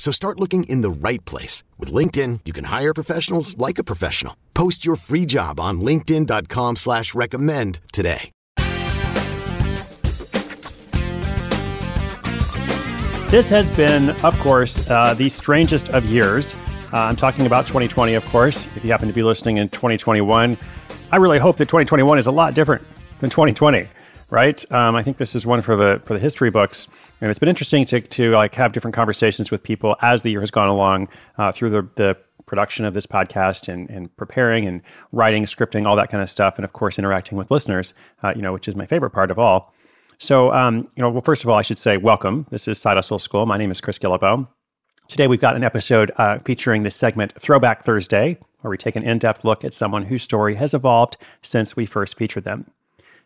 So start looking in the right place. With LinkedIn, you can hire professionals like a professional. Post your free job on linkedin.com slash recommend today. This has been, of course, uh, the strangest of years. Uh, I'm talking about 2020, of course. If you happen to be listening in 2021, I really hope that 2021 is a lot different than 2020 right? Um, I think this is one for the for the history books, it's been interesting to to like have different conversations with people as the year has gone along uh, through the the production of this podcast and, and preparing and writing, scripting, all that kind of stuff, and of course interacting with listeners, uh, you know, which is my favorite part of all. So, um, you know, well, first of all, I should say welcome. This is Side Hustle School. My name is Chris Guillebeau. Today, we've got an episode uh, featuring the segment Throwback Thursday, where we take an in depth look at someone whose story has evolved since we first featured them.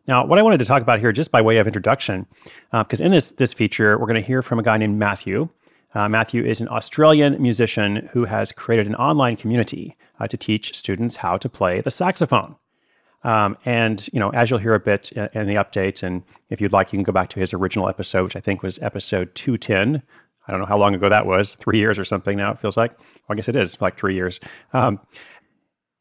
Now, what I wanted to talk about here, just by way of introduction, because uh, in this this feature, we're going to hear from a guy named Matthew. Uh, Matthew is an Australian musician who has created an online community uh, to teach students how to play the saxophone. Um, and you know, as you'll hear a bit in, in the update, and if you'd like, you can go back to his original episode, which I think was episode two ten. I don't know how long ago that was, three years or something. Now it feels like. Well, I guess it is like three years. Um,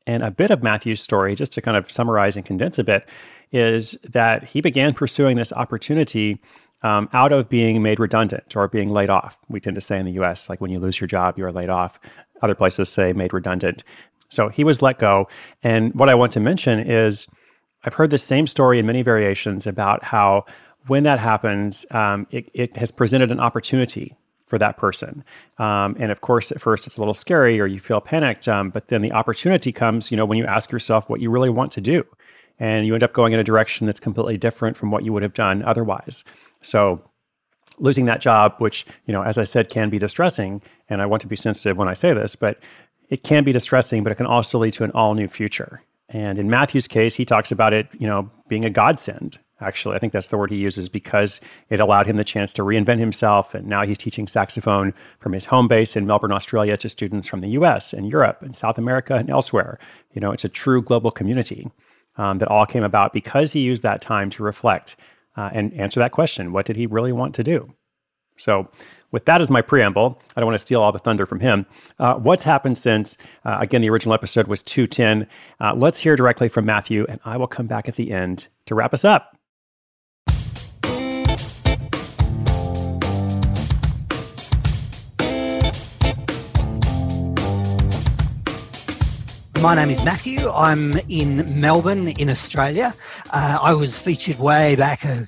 and a bit of Matthew's story, just to kind of summarize and condense a bit, is that he began pursuing this opportunity um, out of being made redundant or being laid off. We tend to say in the US, like when you lose your job, you're laid off. Other places say made redundant. So he was let go. And what I want to mention is I've heard the same story in many variations about how when that happens, um, it, it, has presented an opportunity for that person. Um, and of course, at first it's a little scary or you feel panicked, um, but then the opportunity comes, you know, when you ask yourself what you really want to do and you end up going in a direction that's completely different from what you would have done otherwise. So losing that job, which, you know, as I said, can be distressing, and I want to be sensitive when I say this, but it can be distressing, but it can also lead to an all new future. And in Matthew's case, he talks about it, you know, being a godsend. Actually, I think that's the word he uses because it allowed him the chance to reinvent himself. And now he's teaching saxophone from his home base in Melbourne, Australia, to students from the US and Europe and South America and elsewhere. You know, it's a true global community um, that all came about because he used that time to reflect uh, and answer that question what did he really want to do? So, with that as my preamble, I don't want to steal all the thunder from him. Uh, what's happened since? Uh, again, the original episode was 210. Uh, let's hear directly from Matthew, and I will come back at the end to wrap us up. My name is Matthew. I'm in Melbourne, in Australia. Uh, I was featured way back uh,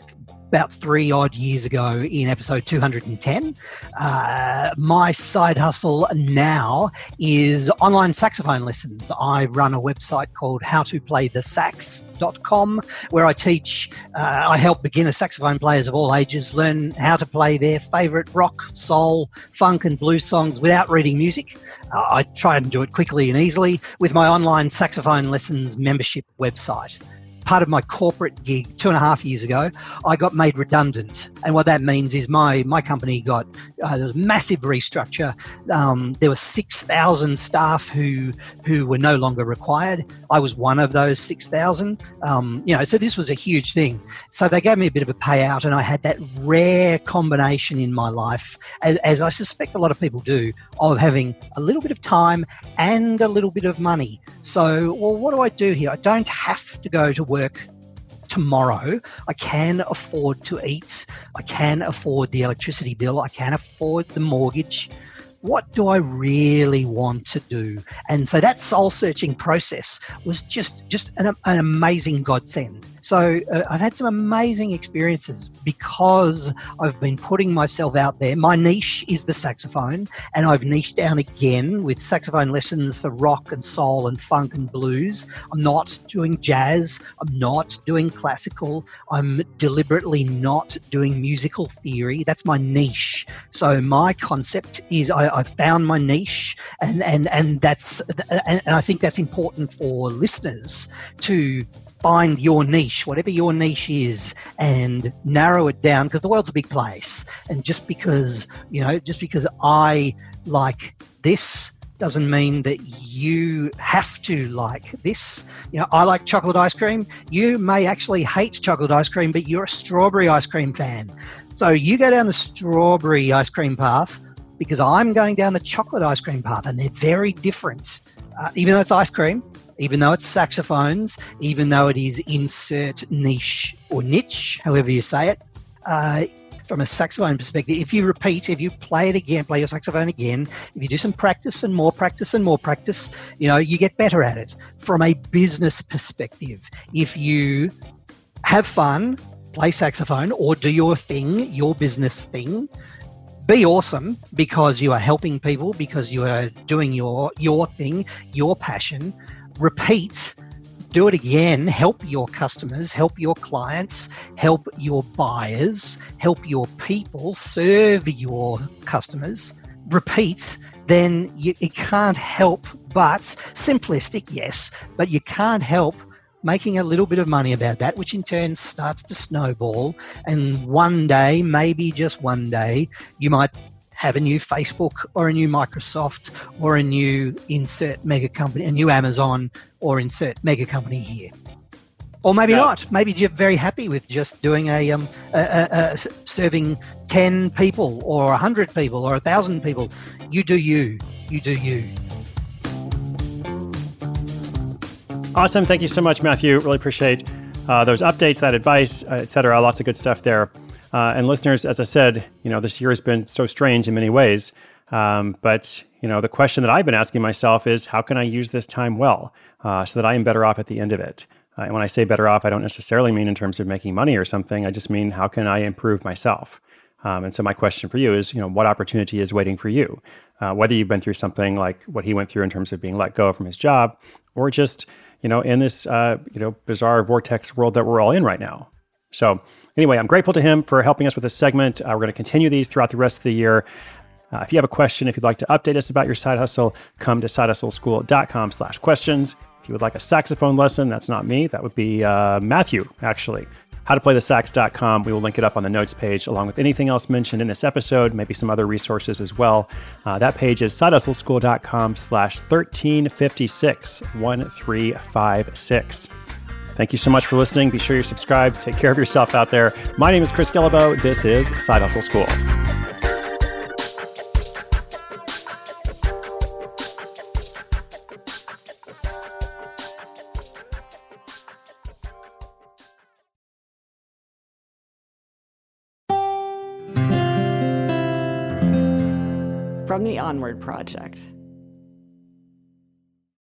about three odd years ago in episode 210. Uh, my side hustle now is online saxophone lessons. I run a website called howtoplaythesax.com where I teach, uh, I help beginner saxophone players of all ages learn how to play their favorite rock, soul, funk, and blues songs without reading music. Uh, I try and do it quickly and easily with my online saxophone lessons membership website part of my corporate gig two and a half years ago, I got made redundant. And what that means is my, my company got, uh, there was massive restructure. Um, there were 6,000 staff who, who were no longer required. I was one of those 6,000. Um, you know, so this was a huge thing. So they gave me a bit of a payout and I had that rare combination in my life, as, as I suspect a lot of people do, of having a little bit of time and a little bit of money. So, well, what do I do here? I don't have to go to work work tomorrow. I can afford to eat. I can afford the electricity bill. I can afford the mortgage. what do I really want to do? And so that soul searching process was just just an, an amazing godsend. So uh, I've had some amazing experiences because I've been putting myself out there. My niche is the saxophone, and I've niched down again with saxophone lessons for rock and soul and funk and blues. I'm not doing jazz. I'm not doing classical. I'm deliberately not doing musical theory. That's my niche. So my concept is I, I found my niche, and and and that's and I think that's important for listeners to find your niche, whatever your niche is, and narrow it down because the world's a big place. And just because, you know, just because I like this doesn't mean that you have to like this. You know, I like chocolate ice cream. You may actually hate chocolate ice cream, but you're a strawberry ice cream fan. So you go down the strawberry ice cream path because I'm going down the chocolate ice cream path, and they're very different. Uh, even though it's ice cream, even though it's saxophones, even though it is insert niche or niche, however you say it, uh, from a saxophone perspective, if you repeat, if you play it again, play your saxophone again, if you do some practice and more practice and more practice, you know, you get better at it. From a business perspective, if you have fun, play saxophone or do your thing, your business thing, be awesome because you are helping people, because you are doing your your thing, your passion, repeat, do it again, help your customers, help your clients, help your buyers, help your people, serve your customers, repeat, then you, it can't help but simplistic, yes, but you can't help making a little bit of money about that, which in turn starts to snowball. And one day, maybe just one day, you might have a new Facebook or a new Microsoft or a new insert mega company, a new Amazon or insert mega company here. Or maybe no. not. Maybe you're very happy with just doing a, um, a, a, a serving 10 people or 100 people or 1,000 people. You do you. You do you. Awesome. Thank you so much, Matthew. Really appreciate uh, those updates, that advice, uh, etc. Lots of good stuff there. Uh, and listeners, as I said, you know, this year has been so strange in many ways. Um, but you know, the question that I've been asking myself is, how can I use this time well, uh, so that I am better off at the end of it? Uh, and when I say better off, I don't necessarily mean in terms of making money or something. I just mean how can I improve myself? Um, and so my question for you is, you know, what opportunity is waiting for you? Uh, whether you've been through something like what he went through in terms of being let go from his job, or just you know in this uh, you know bizarre vortex world that we're all in right now. So, anyway, I'm grateful to him for helping us with this segment. Uh, we're going to continue these throughout the rest of the year. Uh, if you have a question, if you'd like to update us about your side hustle, come to sidehustleschool.com slash questions. If you would like a saxophone lesson, that's not me. That would be uh, Matthew, actually. Howtoplaythesax.com. We will link it up on the notes page along with anything else mentioned in this episode, maybe some other resources as well. Uh, that page is sidehustleschool.com slash 1356, 1356. Thank you so much for listening. Be sure you're subscribed. Take care of yourself out there. My name is Chris Guillebeau. This is Side Hustle School. From the Onward Project.